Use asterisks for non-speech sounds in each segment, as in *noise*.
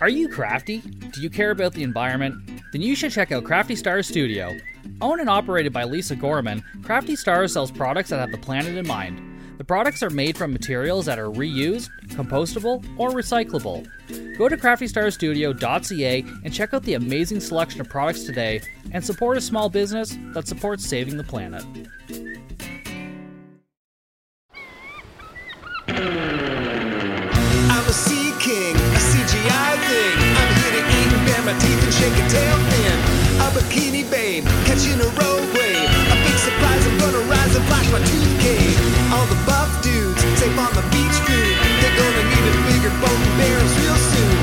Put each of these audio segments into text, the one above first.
Are you crafty? Do you care about the environment? Then you should check out Crafty Stars Studio. Owned and operated by Lisa Gorman, Crafty Stars sells products that have the planet in mind. The products are made from materials that are reused, compostable, or recyclable. Go to craftystarstudio.ca and check out the amazing selection of products today and support a small business that supports saving the planet. Babe, catching a road wave. A big surprise, I'm gonna rise and flash my tooth cane. All the buff dudes, safe on the beach food. They're gonna need a bigger boat and barrels real soon.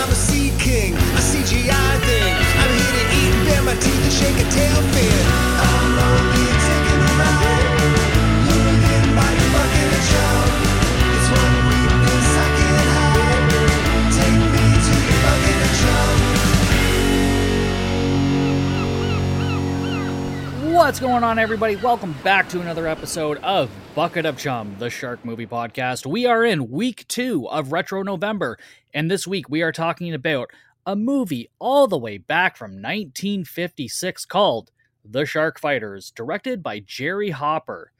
I'm a sea king, a CGI thing. I'm here to eat and bare my teeth and shake a tail going on, everybody? Welcome back to another episode of Bucket of Chum, the Shark Movie Podcast. We are in week two of Retro November, and this week we are talking about a movie all the way back from 1956 called The Shark Fighters, directed by Jerry Hopper.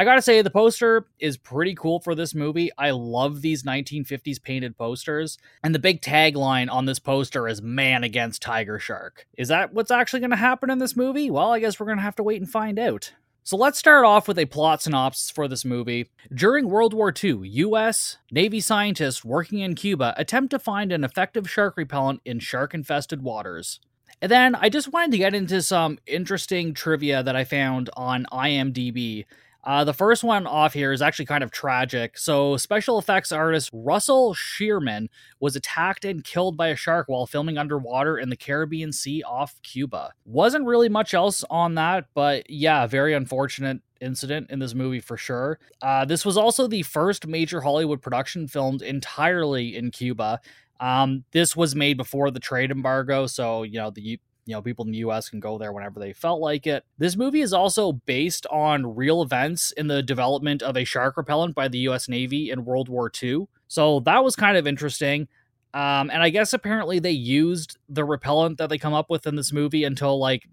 I gotta say, the poster is pretty cool for this movie. I love these 1950s painted posters. And the big tagline on this poster is Man against Tiger Shark. Is that what's actually gonna happen in this movie? Well, I guess we're gonna have to wait and find out. So let's start off with a plot synopsis for this movie. During World War II, US Navy scientists working in Cuba attempt to find an effective shark repellent in shark infested waters. And then I just wanted to get into some interesting trivia that I found on IMDb. Uh, the first one off here is actually kind of tragic. So, special effects artist Russell Shearman was attacked and killed by a shark while filming underwater in the Caribbean Sea off Cuba. Wasn't really much else on that, but yeah, very unfortunate incident in this movie for sure. Uh, this was also the first major Hollywood production filmed entirely in Cuba. Um, this was made before the trade embargo, so you know the you know people in the US can go there whenever they felt like it. This movie is also based on real events in the development of a shark repellent by the US Navy in World War II. So that was kind of interesting. Um, and I guess apparently they used the repellent that they come up with in this movie until like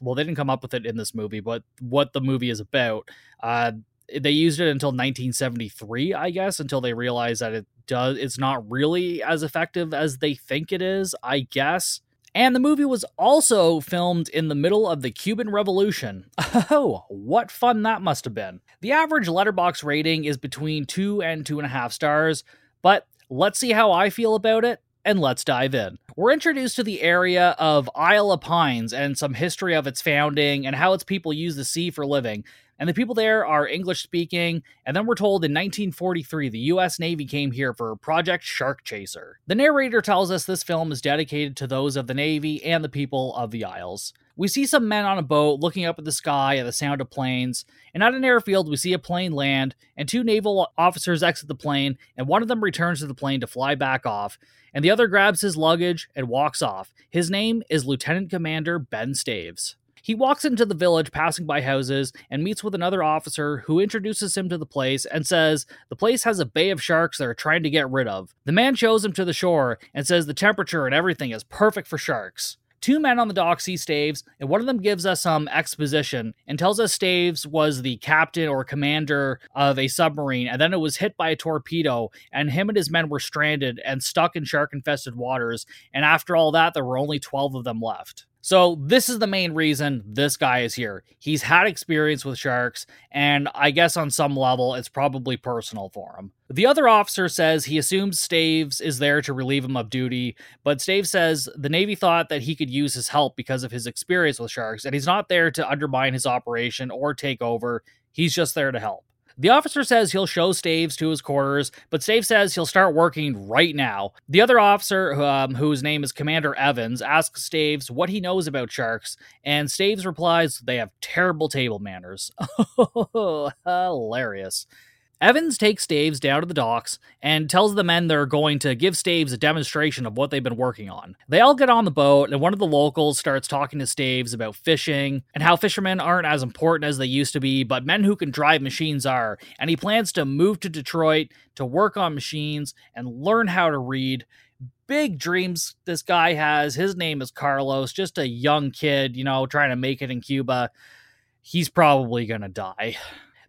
well they didn't come up with it in this movie, but what the movie is about. Uh they used it until 1973, I guess, until they realized that it does it's not really as effective as they think it is, I guess. And the movie was also filmed in the middle of the Cuban Revolution. *laughs* Oh, what fun that must have been. The average Letterboxd rating is between two and two and a half stars, but let's see how I feel about it, and let's dive in. We're introduced to the area of Isle of Pines and some history of its founding and how its people use the sea for living. And the people there are English speaking, and then we're told in 1943 the US Navy came here for Project Shark Chaser. The narrator tells us this film is dedicated to those of the Navy and the people of the Isles. We see some men on a boat looking up at the sky at the sound of planes, and at an airfield, we see a plane land, and two naval officers exit the plane, and one of them returns to the plane to fly back off, and the other grabs his luggage and walks off. His name is Lieutenant Commander Ben Staves. He walks into the village passing by houses and meets with another officer who introduces him to the place and says the place has a bay of sharks they're trying to get rid of. The man shows him to the shore and says the temperature and everything is perfect for sharks. Two men on the dock see Staves, and one of them gives us some exposition and tells us Staves was the captain or commander of a submarine, and then it was hit by a torpedo, and him and his men were stranded and stuck in shark infested waters. And after all that, there were only 12 of them left. So, this is the main reason this guy is here. He's had experience with sharks, and I guess on some level, it's probably personal for him. The other officer says he assumes Staves is there to relieve him of duty, but Staves says the Navy thought that he could use his help because of his experience with sharks, and he's not there to undermine his operation or take over. He's just there to help. The officer says he'll show Staves to his quarters, but Staves says he'll start working right now. The other officer, um, whose name is Commander Evans, asks Staves what he knows about sharks, and Staves replies they have terrible table manners. *laughs* Hilarious. Evans takes Staves down to the docks and tells the men they're going to give Staves a demonstration of what they've been working on. They all get on the boat, and one of the locals starts talking to Staves about fishing and how fishermen aren't as important as they used to be, but men who can drive machines are. And he plans to move to Detroit to work on machines and learn how to read. Big dreams this guy has. His name is Carlos, just a young kid, you know, trying to make it in Cuba. He's probably gonna die.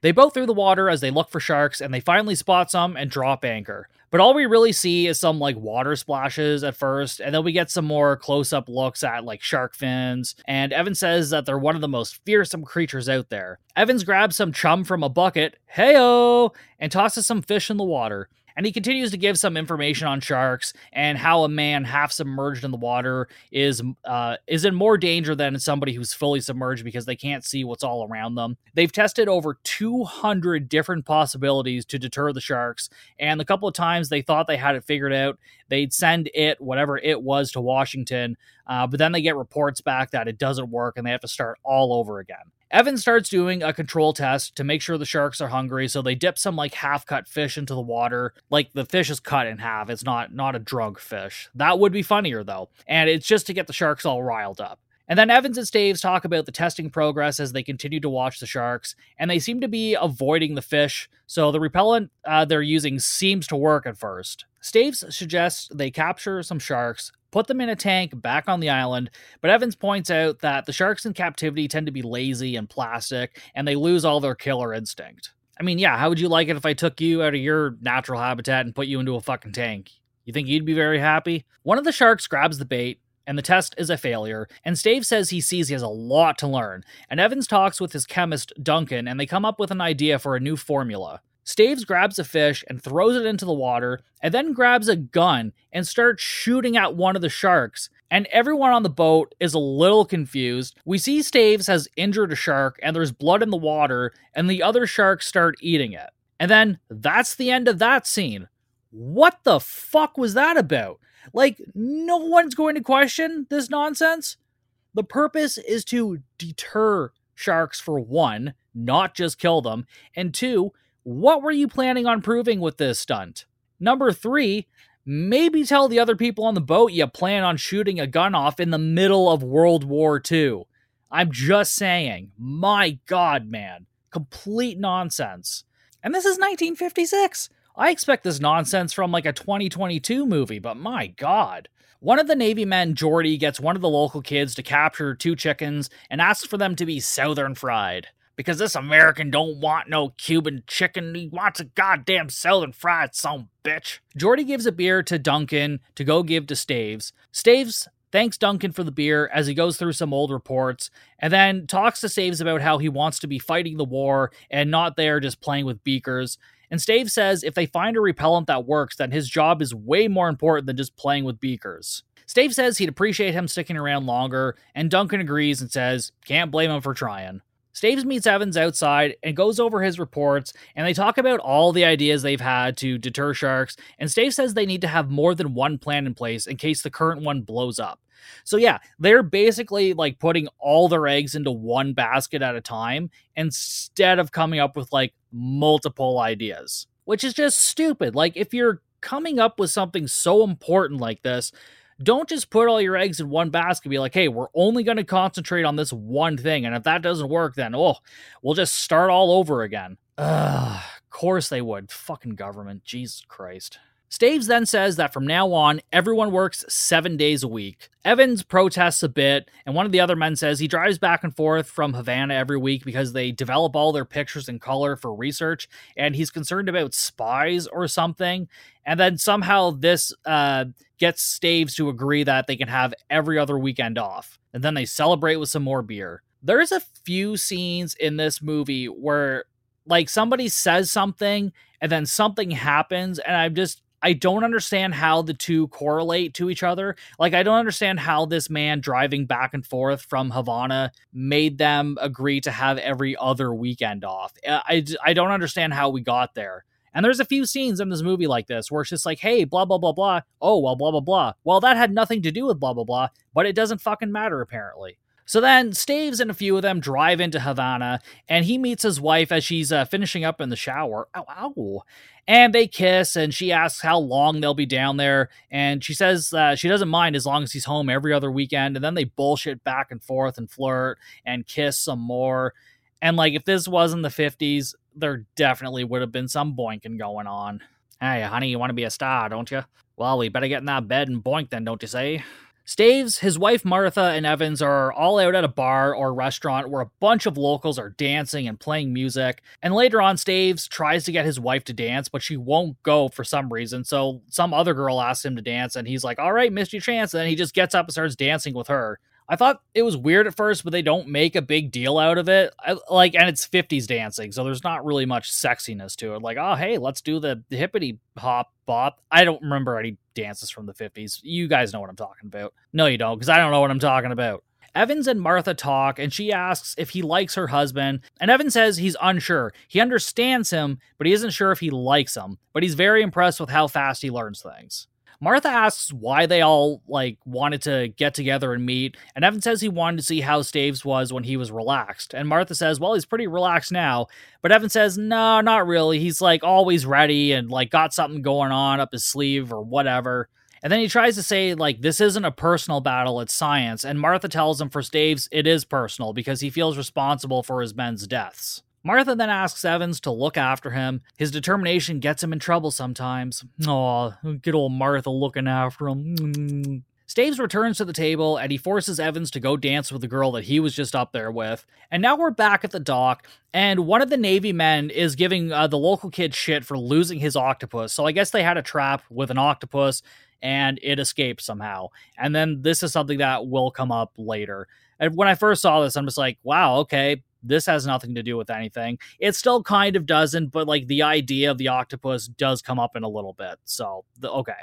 They both through the water as they look for sharks, and they finally spot some and drop anchor. But all we really see is some like water splashes at first, and then we get some more close up looks at like shark fins. And Evan says that they're one of the most fearsome creatures out there. Evans grabs some chum from a bucket, heyo, and tosses some fish in the water. And he continues to give some information on sharks and how a man half submerged in the water is uh, is in more danger than somebody who's fully submerged because they can't see what's all around them. They've tested over 200 different possibilities to deter the sharks, and the couple of times they thought they had it figured out, they'd send it, whatever it was, to Washington. Uh, but then they get reports back that it doesn't work and they have to start all over again. Evan starts doing a control test to make sure the sharks are hungry, so they dip some like half cut fish into the water. Like the fish is cut in half. It's not not a drug fish. That would be funnier though. And it's just to get the sharks all riled up. And then Evans and Staves talk about the testing progress as they continue to watch the sharks, and they seem to be avoiding the fish, so the repellent uh, they're using seems to work at first. Staves suggests they capture some sharks, put them in a tank back on the island, but Evans points out that the sharks in captivity tend to be lazy and plastic, and they lose all their killer instinct. I mean, yeah, how would you like it if I took you out of your natural habitat and put you into a fucking tank? You think you'd be very happy? One of the sharks grabs the bait, and the test is a failure. And Stave says he sees he has a lot to learn. And Evans talks with his chemist, Duncan, and they come up with an idea for a new formula. Staves grabs a fish and throws it into the water, and then grabs a gun and starts shooting at one of the sharks. And everyone on the boat is a little confused. We see Staves has injured a shark, and there's blood in the water, and the other sharks start eating it. And then that's the end of that scene. What the fuck was that about? Like, no one's going to question this nonsense. The purpose is to deter sharks, for one, not just kill them, and two, what were you planning on proving with this stunt? Number three, maybe tell the other people on the boat you plan on shooting a gun off in the middle of World War II. I'm just saying, my God, man, complete nonsense. And this is 1956. I expect this nonsense from like a 2022 movie, but my god. One of the Navy men, Jordy, gets one of the local kids to capture two chickens and asks for them to be southern fried. Because this American don't want no Cuban chicken, he wants a goddamn southern fried some bitch. Jordy gives a beer to Duncan to go give to Staves. Staves thanks Duncan for the beer as he goes through some old reports, and then talks to Staves about how he wants to be fighting the war and not there just playing with beakers. And Stave says if they find a repellent that works, then his job is way more important than just playing with beakers. Stave says he'd appreciate him sticking around longer, and Duncan agrees and says, can't blame him for trying. Staves meets Evans outside and goes over his reports, and they talk about all the ideas they've had to deter sharks. And Stave says they need to have more than one plan in place in case the current one blows up. So, yeah, they're basically like putting all their eggs into one basket at a time instead of coming up with like multiple ideas, which is just stupid. Like, if you're coming up with something so important like this, don't just put all your eggs in one basket be like, hey, we're only going to concentrate on this one thing. And if that doesn't work, then, oh, we'll just start all over again. Ugh, of course they would. Fucking government. Jesus Christ. Staves then says that from now on, everyone works seven days a week. Evans protests a bit, and one of the other men says he drives back and forth from Havana every week because they develop all their pictures in color for research, and he's concerned about spies or something. And then somehow this uh, gets Staves to agree that they can have every other weekend off. And then they celebrate with some more beer. There's a few scenes in this movie where, like, somebody says something and then something happens, and I'm just I don't understand how the two correlate to each other. Like, I don't understand how this man driving back and forth from Havana made them agree to have every other weekend off. Uh, I, I don't understand how we got there. And there's a few scenes in this movie like this where it's just like, hey, blah, blah, blah, blah. Oh, well, blah, blah, blah. Well, that had nothing to do with blah, blah, blah, but it doesn't fucking matter, apparently. So then Staves and a few of them drive into Havana, and he meets his wife as she's uh, finishing up in the shower. Ow, ow. And they kiss, and she asks how long they'll be down there. And she says uh, she doesn't mind as long as he's home every other weekend. And then they bullshit back and forth and flirt and kiss some more. And like, if this wasn't the 50s, there definitely would have been some boinking going on. Hey, honey, you want to be a star, don't you? Well, we better get in that bed and boink then, don't you say? Staves, his wife Martha, and Evans are all out at a bar or restaurant where a bunch of locals are dancing and playing music. And later on, Staves tries to get his wife to dance, but she won't go for some reason. So some other girl asks him to dance, and he's like, All right, missed your chance. And then he just gets up and starts dancing with her. I thought it was weird at first, but they don't make a big deal out of it. I, like, and it's 50s dancing, so there's not really much sexiness to it. Like, oh, hey, let's do the hippity hop bop. I don't remember any dances from the 50s. You guys know what I'm talking about. No, you don't, because I don't know what I'm talking about. Evans and Martha talk, and she asks if he likes her husband. And Evan says he's unsure. He understands him, but he isn't sure if he likes him. But he's very impressed with how fast he learns things. Martha asks why they all like wanted to get together and meet, and Evan says he wanted to see how Staves was when he was relaxed. And Martha says, "Well, he's pretty relaxed now." But Evan says, "No, not really. He's like always ready and like got something going on up his sleeve or whatever." And then he tries to say, like, this isn't a personal battle, it's science. And Martha tells him for Staves, it is personal because he feels responsible for his men's deaths. Martha then asks Evans to look after him. His determination gets him in trouble sometimes. Aw, good old Martha looking after him. Staves returns to the table and he forces Evans to go dance with the girl that he was just up there with. And now we're back at the dock, and one of the Navy men is giving uh, the local kid shit for losing his octopus. So I guess they had a trap with an octopus and it escaped somehow. And then this is something that will come up later. And when I first saw this, I'm just like, wow, okay, this has nothing to do with anything. It still kind of doesn't, but like the idea of the octopus does come up in a little bit. So, the, okay.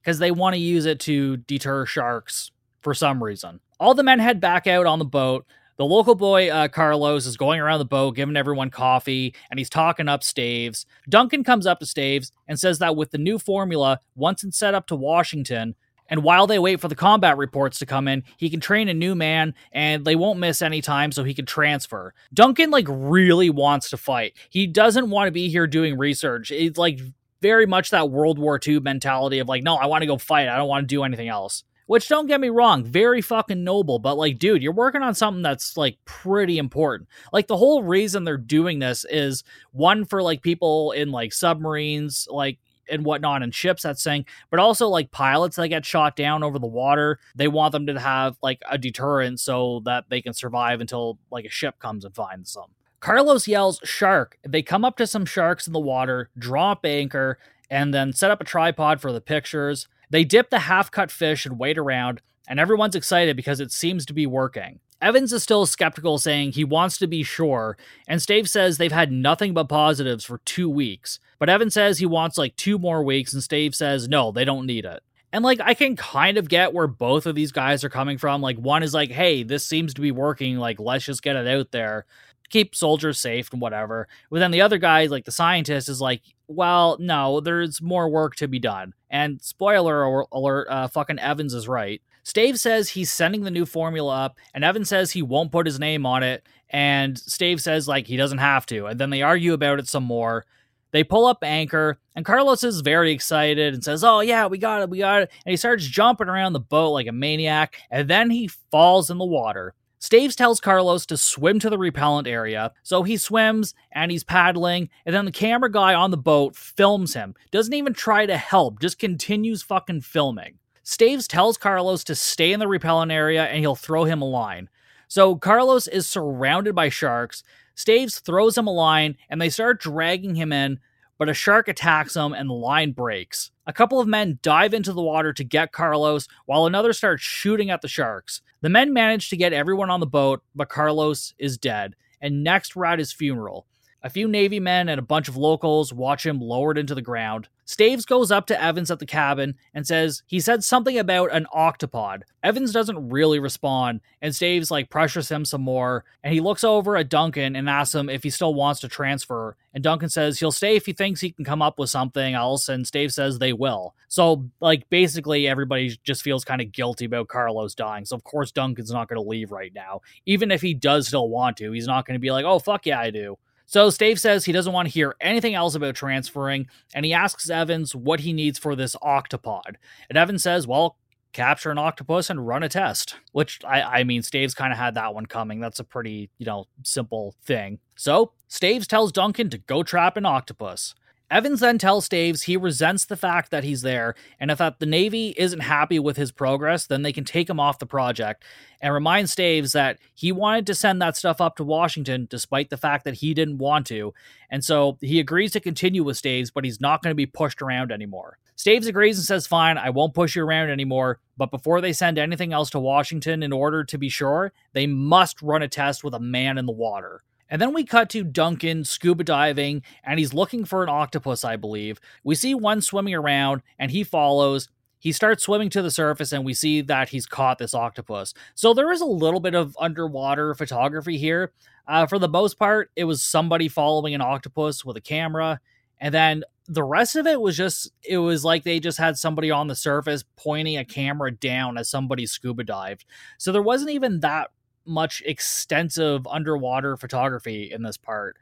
Because they want to use it to deter sharks for some reason. All the men head back out on the boat. The local boy, uh, Carlos, is going around the boat giving everyone coffee and he's talking up Staves. Duncan comes up to Staves and says that with the new formula, once it's set up to Washington, and while they wait for the combat reports to come in, he can train a new man and they won't miss any time so he can transfer. Duncan like really wants to fight. He doesn't want to be here doing research. It's like very much that World War II mentality of like, no, I want to go fight. I don't want to do anything else. Which don't get me wrong, very fucking noble, but like, dude, you're working on something that's like pretty important. Like the whole reason they're doing this is one for like people in like submarines, like and whatnot and ships that sink, but also like pilots that get shot down over the water. They want them to have like a deterrent so that they can survive until like a ship comes and finds them. Carlos yells shark. They come up to some sharks in the water, drop anchor, and then set up a tripod for the pictures. They dip the half cut fish and wait around, and everyone's excited because it seems to be working. Evans is still skeptical, saying he wants to be sure, and Stave says they've had nothing but positives for two weeks. But Evan says he wants like two more weeks, and Stave says no, they don't need it. And like, I can kind of get where both of these guys are coming from. Like, one is like, hey, this seems to be working. Like, let's just get it out there, keep soldiers safe and whatever. But then the other guy, like the scientist, is like, well, no, there's more work to be done. And spoiler alert, uh, fucking Evans is right. Stave says he's sending the new formula up, and Evan says he won't put his name on it, and Stave says like he doesn't have to, and then they argue about it some more. They pull up anchor, and Carlos is very excited and says, Oh, yeah, we got it, we got it. And he starts jumping around the boat like a maniac, and then he falls in the water. Staves tells Carlos to swim to the repellent area, so he swims and he's paddling, and then the camera guy on the boat films him. Doesn't even try to help, just continues fucking filming. Staves tells Carlos to stay in the repellent area and he'll throw him a line. So Carlos is surrounded by sharks. Staves throws him a line and they start dragging him in, but a shark attacks him and the line breaks. A couple of men dive into the water to get Carlos, while another starts shooting at the sharks. The men manage to get everyone on the boat, but Carlos is dead. And next we're at his funeral. A few Navy men and a bunch of locals watch him lowered into the ground. Staves goes up to Evans at the cabin and says he said something about an octopod. Evans doesn't really respond, and Staves like pressures him some more, and he looks over at Duncan and asks him if he still wants to transfer. And Duncan says he'll stay if he thinks he can come up with something else, and Staves says they will. So, like, basically, everybody just feels kind of guilty about Carlos dying. So, of course, Duncan's not going to leave right now. Even if he does still want to, he's not going to be like, oh, fuck yeah, I do. So Stave says he doesn't want to hear anything else about transferring, and he asks Evans what he needs for this octopod. And Evans says, well, capture an octopus and run a test. Which I, I mean, Staves kind of had that one coming. That's a pretty, you know, simple thing. So Staves tells Duncan to go trap an octopus. Evans then tells Staves he resents the fact that he's there, and if that the Navy isn't happy with his progress, then they can take him off the project, and reminds Staves that he wanted to send that stuff up to Washington despite the fact that he didn't want to, and so he agrees to continue with Staves, but he's not going to be pushed around anymore. Staves agrees and says, Fine, I won't push you around anymore, but before they send anything else to Washington, in order to be sure, they must run a test with a man in the water. And then we cut to Duncan scuba diving, and he's looking for an octopus, I believe. We see one swimming around, and he follows. He starts swimming to the surface, and we see that he's caught this octopus. So there is a little bit of underwater photography here. Uh, for the most part, it was somebody following an octopus with a camera, and then the rest of it was just it was like they just had somebody on the surface pointing a camera down as somebody scuba dived. So there wasn't even that much extensive underwater photography in this part.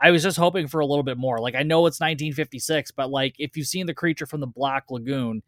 I was just hoping for a little bit more. Like I know it's 1956, but like if you've seen the creature from the Black Lagoon,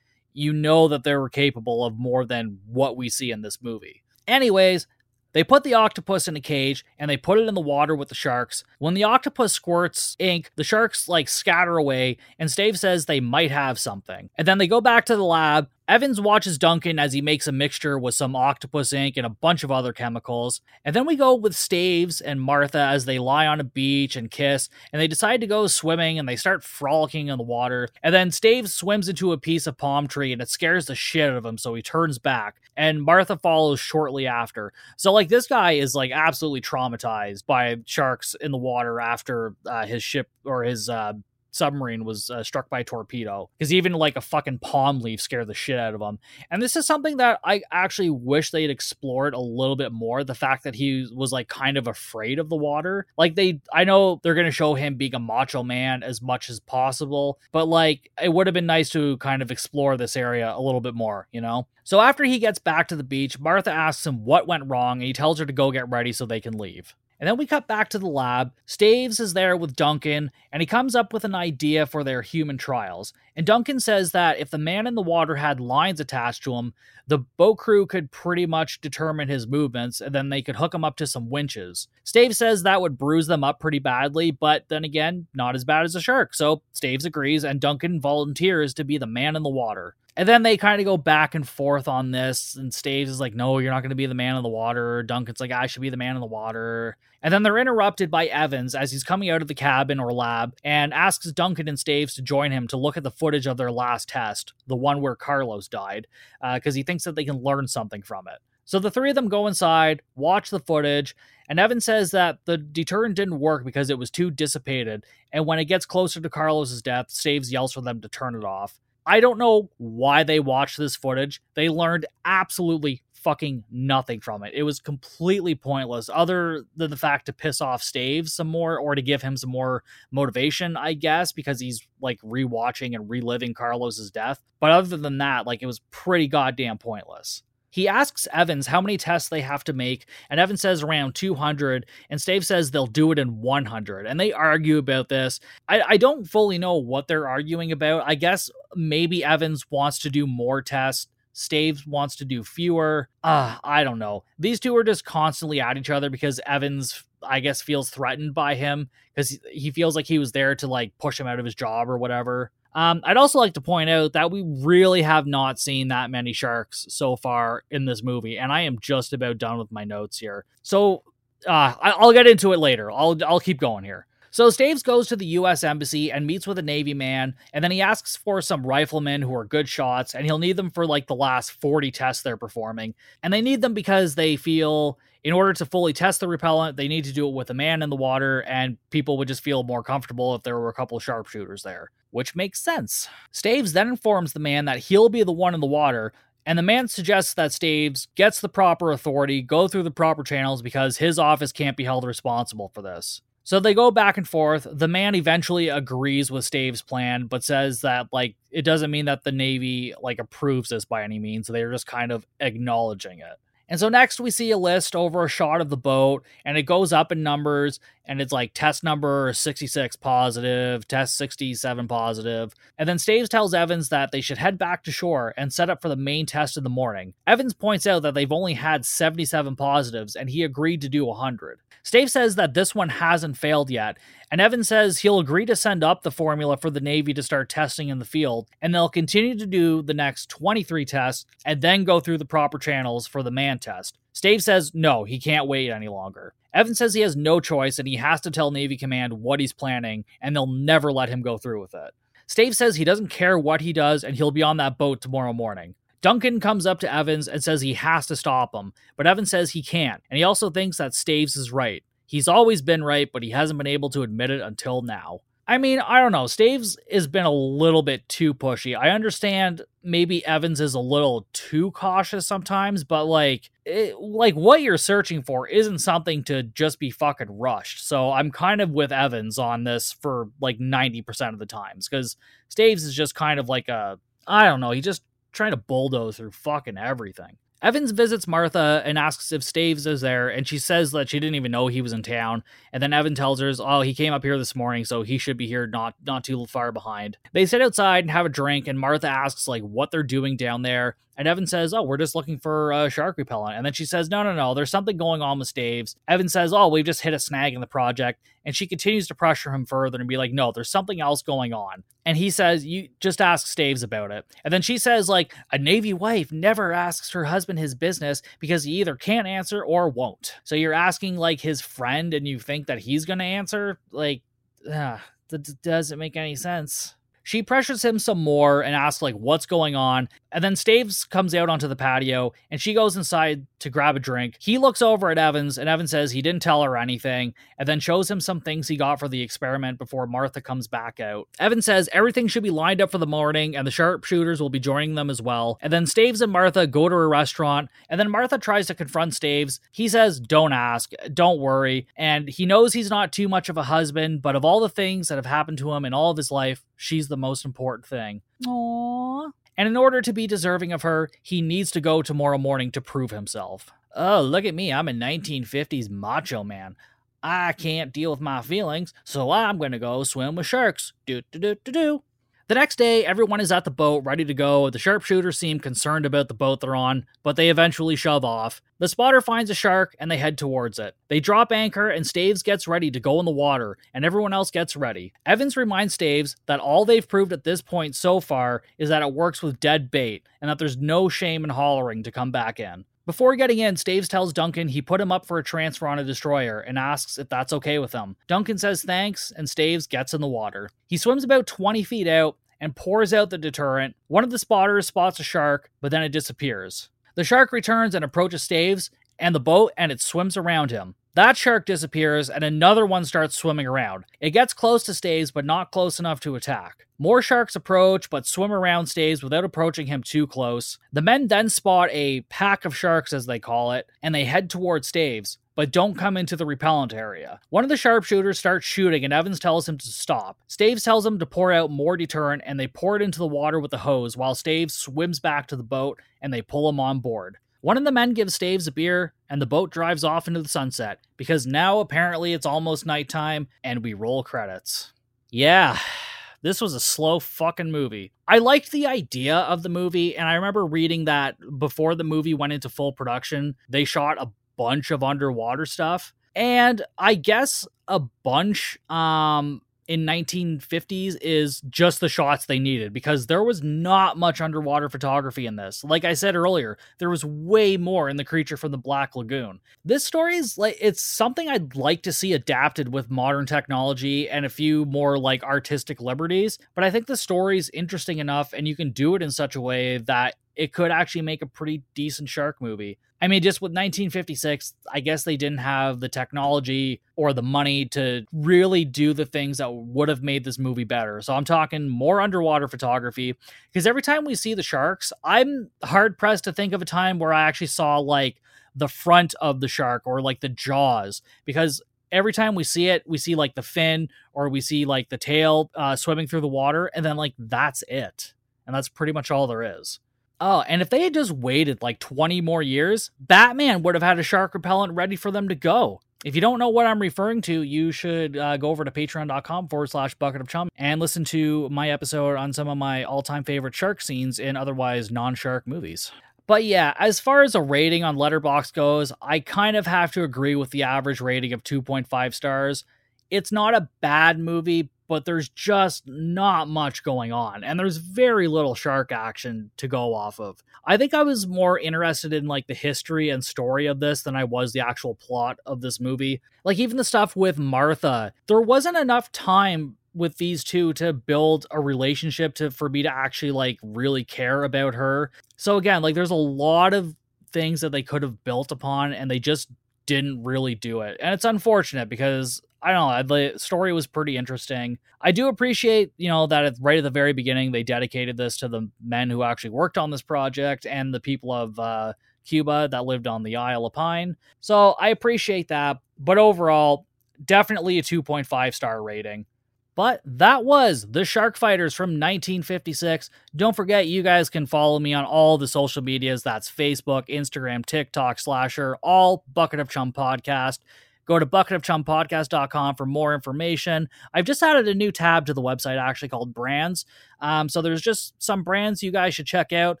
you know that they were capable of more than what we see in this movie. Anyways, they put the octopus in a cage and they put it in the water with the sharks. When the octopus squirts ink, the sharks like scatter away, and Stave says they might have something. And then they go back to the lab. Evans watches Duncan as he makes a mixture with some octopus ink and a bunch of other chemicals. And then we go with Staves and Martha as they lie on a beach and kiss, and they decide to go swimming and they start frolicking in the water. And then Staves swims into a piece of palm tree and it scares the shit out of him, so he turns back. And Martha follows shortly after. So, like, this guy is like absolutely traumatized by sharks in the water after uh, his ship or his uh, submarine was uh, struck by a torpedo because even like a fucking palm leaf scared the shit out of him. And this is something that i actually wish they'd explored a little bit more the fact that he was like kind of afraid of the water. Like they i know they're gonna show him being a macho man as much as possible but like it would have been nice to kind of explore this area a little bit more you know? So after he gets back to the beach martha asks him what went wrong and he tells her to go get ready so they can leave and then we cut back to the lab. Staves is there with Duncan, and he comes up with an idea for their human trials. And Duncan says that if the man in the water had lines attached to him, the boat crew could pretty much determine his movements, and then they could hook him up to some winches. Staves says that would bruise them up pretty badly, but then again, not as bad as a shark. So Staves agrees, and Duncan volunteers to be the man in the water. And then they kind of go back and forth on this, and Staves is like, "No, you're not going to be the man in the water." Duncan's like, "I should be the man in the water." And then they're interrupted by Evans as he's coming out of the cabin or lab and asks Duncan and Staves to join him to look at the footage of their last test, the one where Carlos died, because uh, he thinks that they can learn something from it. So the three of them go inside, watch the footage, and Evan says that the deterrent didn't work because it was too dissipated. And when it gets closer to Carlos's death, Staves yells for them to turn it off. I don't know why they watched this footage. They learned absolutely fucking nothing from it. It was completely pointless, other than the fact to piss off Stave some more or to give him some more motivation, I guess, because he's like rewatching and reliving Carlos's death. But other than that, like it was pretty goddamn pointless. He asks Evans how many tests they have to make, and Evans says around 200, and Stave says they'll do it in 100. And they argue about this. I, I don't fully know what they're arguing about. I guess maybe Evans wants to do more tests Staves wants to do fewer. Uh, I don't know. These two are just constantly at each other because Evans, I guess, feels threatened by him because he feels like he was there to like push him out of his job or whatever. Um, I'd also like to point out that we really have not seen that many sharks so far in this movie, and I am just about done with my notes here. So uh, I'll get into it later. I'll I'll keep going here. So Staves goes to the US Embassy and meets with a Navy man, and then he asks for some riflemen who are good shots, and he'll need them for like the last 40 tests they're performing. And they need them because they feel in order to fully test the repellent, they need to do it with a man in the water, and people would just feel more comfortable if there were a couple sharpshooters there, which makes sense. Staves then informs the man that he'll be the one in the water, and the man suggests that Staves gets the proper authority, go through the proper channels because his office can't be held responsible for this. So they go back and forth. The man eventually agrees with Staves' plan, but says that like it doesn't mean that the Navy like approves this by any means. They're just kind of acknowledging it. And so next we see a list over a shot of the boat, and it goes up in numbers, and it's like test number 66 positive, test 67 positive. And then Staves tells Evans that they should head back to shore and set up for the main test in the morning. Evans points out that they've only had 77 positives, and he agreed to do 100. Stave says that this one hasn't failed yet, and Evan says he'll agree to send up the formula for the Navy to start testing in the field, and they'll continue to do the next 23 tests and then go through the proper channels for the man test. Stave says no, he can't wait any longer. Evan says he has no choice and he has to tell Navy Command what he's planning, and they'll never let him go through with it. Stave says he doesn't care what he does and he'll be on that boat tomorrow morning. Duncan comes up to Evans and says he has to stop him, but Evans says he can't, and he also thinks that Staves is right. He's always been right, but he hasn't been able to admit it until now. I mean, I don't know. Staves has been a little bit too pushy. I understand maybe Evans is a little too cautious sometimes, but like, it, like what you're searching for isn't something to just be fucking rushed. So I'm kind of with Evans on this for like 90% of the times because Staves is just kind of like a, I don't know. He just trying to bulldoze through fucking everything. Evans visits Martha and asks if Staves is there, and she says that she didn't even know he was in town. And then Evan tells her, "Oh, he came up here this morning, so he should be here, not not too far behind." They sit outside and have a drink, and Martha asks like what they're doing down there, and Evan says, "Oh, we're just looking for a shark repellent." And then she says, "No, no, no, there's something going on with Staves." Evan says, "Oh, we've just hit a snag in the project," and she continues to pressure him further and be like, "No, there's something else going on." And he says, "You just ask Staves about it." And then she says, "Like a Navy wife never asks her husband his business because he either can't answer or won't." So you're asking like his friend, and you think that he's going to answer? Like, uh, that doesn't make any sense. She pressures him some more and asks like what's going on. And then Staves comes out onto the patio and she goes inside to grab a drink. He looks over at Evans and Evans says he didn't tell her anything and then shows him some things he got for the experiment before Martha comes back out. Evans says everything should be lined up for the morning and the sharpshooters will be joining them as well. And then Staves and Martha go to a restaurant and then Martha tries to confront Staves. He says, Don't ask, don't worry. And he knows he's not too much of a husband, but of all the things that have happened to him in all of his life, she's the most important thing. Aww. And in order to be deserving of her, he needs to go tomorrow morning to prove himself. Oh, look at me. I'm a 1950s macho man. I can't deal with my feelings, so I'm to go swim with sharks. Do, do, do, do, do. The next day, everyone is at the boat ready to go. The sharpshooters seem concerned about the boat they're on, but they eventually shove off. The spotter finds a shark and they head towards it. They drop anchor and Staves gets ready to go in the water, and everyone else gets ready. Evans reminds Staves that all they've proved at this point so far is that it works with dead bait, and that there's no shame in hollering to come back in. Before getting in, Staves tells Duncan he put him up for a transfer on a destroyer and asks if that's okay with him. Duncan says thanks, and Staves gets in the water. He swims about 20 feet out and pours out the deterrent. One of the spotters spots a shark, but then it disappears. The shark returns and approaches Staves and the boat, and it swims around him. That shark disappears, and another one starts swimming around. It gets close to Staves, but not close enough to attack. More sharks approach, but swim around Staves without approaching him too close. The men then spot a pack of sharks, as they call it, and they head towards Staves but don't come into the repellent area. One of the sharpshooters starts shooting, and Evans tells him to stop. Staves tells him to pour out more deterrent, and they pour it into the water with the hose, while Staves swims back to the boat and they pull him on board. One of the men gives Staves a beer, and the boat drives off into the sunset, because now apparently it's almost nighttime, and we roll credits. Yeah, *sighs* this was a slow fucking movie. I liked the idea of the movie, and I remember reading that before the movie went into full production, they shot a bunch of underwater stuff. And I guess a bunch um in 1950s is just the shots they needed because there was not much underwater photography in this. Like I said earlier, there was way more in the creature from the Black Lagoon. This story is like it's something I'd like to see adapted with modern technology and a few more like artistic liberties, but I think the story's interesting enough and you can do it in such a way that it could actually make a pretty decent shark movie. I mean, just with 1956, I guess they didn't have the technology or the money to really do the things that would have made this movie better. So I'm talking more underwater photography because every time we see the sharks, I'm hard pressed to think of a time where I actually saw like the front of the shark or like the jaws because every time we see it, we see like the fin or we see like the tail uh, swimming through the water, and then like that's it. And that's pretty much all there is. Oh, and if they had just waited like 20 more years, Batman would have had a shark repellent ready for them to go. If you don't know what I'm referring to, you should uh, go over to patreon.com forward slash bucket of chum and listen to my episode on some of my all time favorite shark scenes in otherwise non shark movies. But yeah, as far as a rating on Letterboxd goes, I kind of have to agree with the average rating of 2.5 stars. It's not a bad movie, but there's just not much going on and there's very little shark action to go off of. I think I was more interested in like the history and story of this than I was the actual plot of this movie. Like even the stuff with Martha, there wasn't enough time with these two to build a relationship to for me to actually like really care about her. So again, like there's a lot of things that they could have built upon and they just didn't really do it. And it's unfortunate because I don't know. The story was pretty interesting. I do appreciate, you know, that right at the very beginning they dedicated this to the men who actually worked on this project and the people of uh, Cuba that lived on the Isle of Pine. So I appreciate that. But overall, definitely a 2.5 star rating. But that was The Shark Fighters from 1956. Don't forget, you guys can follow me on all the social medias. That's Facebook, Instagram, TikTok, Slasher, all Bucket of Chum Podcast. Go to bucketofchumpodcast.com for more information. I've just added a new tab to the website actually called brands. Um, so there's just some brands you guys should check out.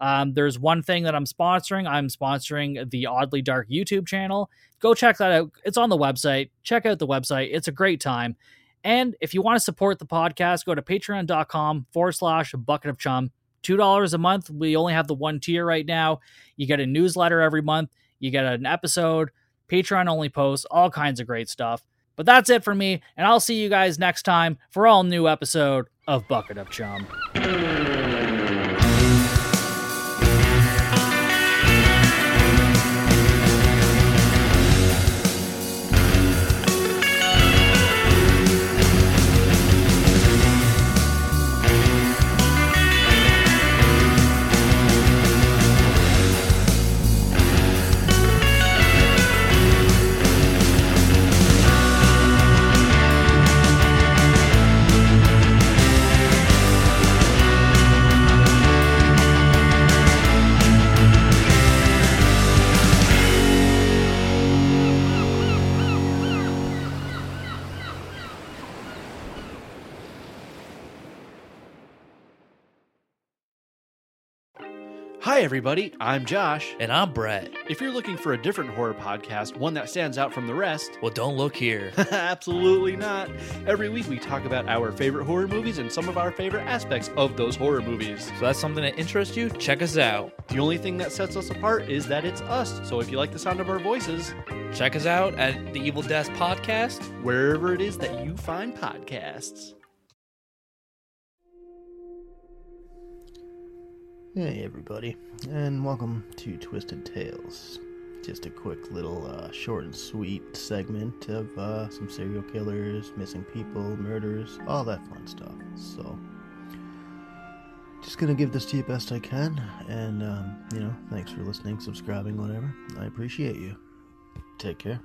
Um, there's one thing that I'm sponsoring. I'm sponsoring the Oddly Dark YouTube channel. Go check that out. It's on the website. Check out the website. It's a great time. And if you want to support the podcast, go to patreon.com forward slash bucket of chum. $2 a month. We only have the one tier right now. You get a newsletter every month, you get an episode. Patreon only posts, all kinds of great stuff. But that's it for me, and I'll see you guys next time for all new episode of Bucket of Chum. Hi, everybody. I'm Josh. And I'm Brett. If you're looking for a different horror podcast, one that stands out from the rest, Well, don't look here. *laughs* absolutely not. Every week we talk about our favorite horror movies and some of our favorite aspects of those horror movies. So that's something that interests you? Check us out. The only thing that sets us apart is that it's us. So if you like the sound of our voices, Check us out at the Evil Death Podcast. wherever it is that you find podcasts. Hey, everybody, and welcome to Twisted Tales. Just a quick little uh, short and sweet segment of uh, some serial killers, missing people, murders, all that fun stuff. So, just gonna give this to you best I can, and um, you know, thanks for listening, subscribing, whatever. I appreciate you. Take care.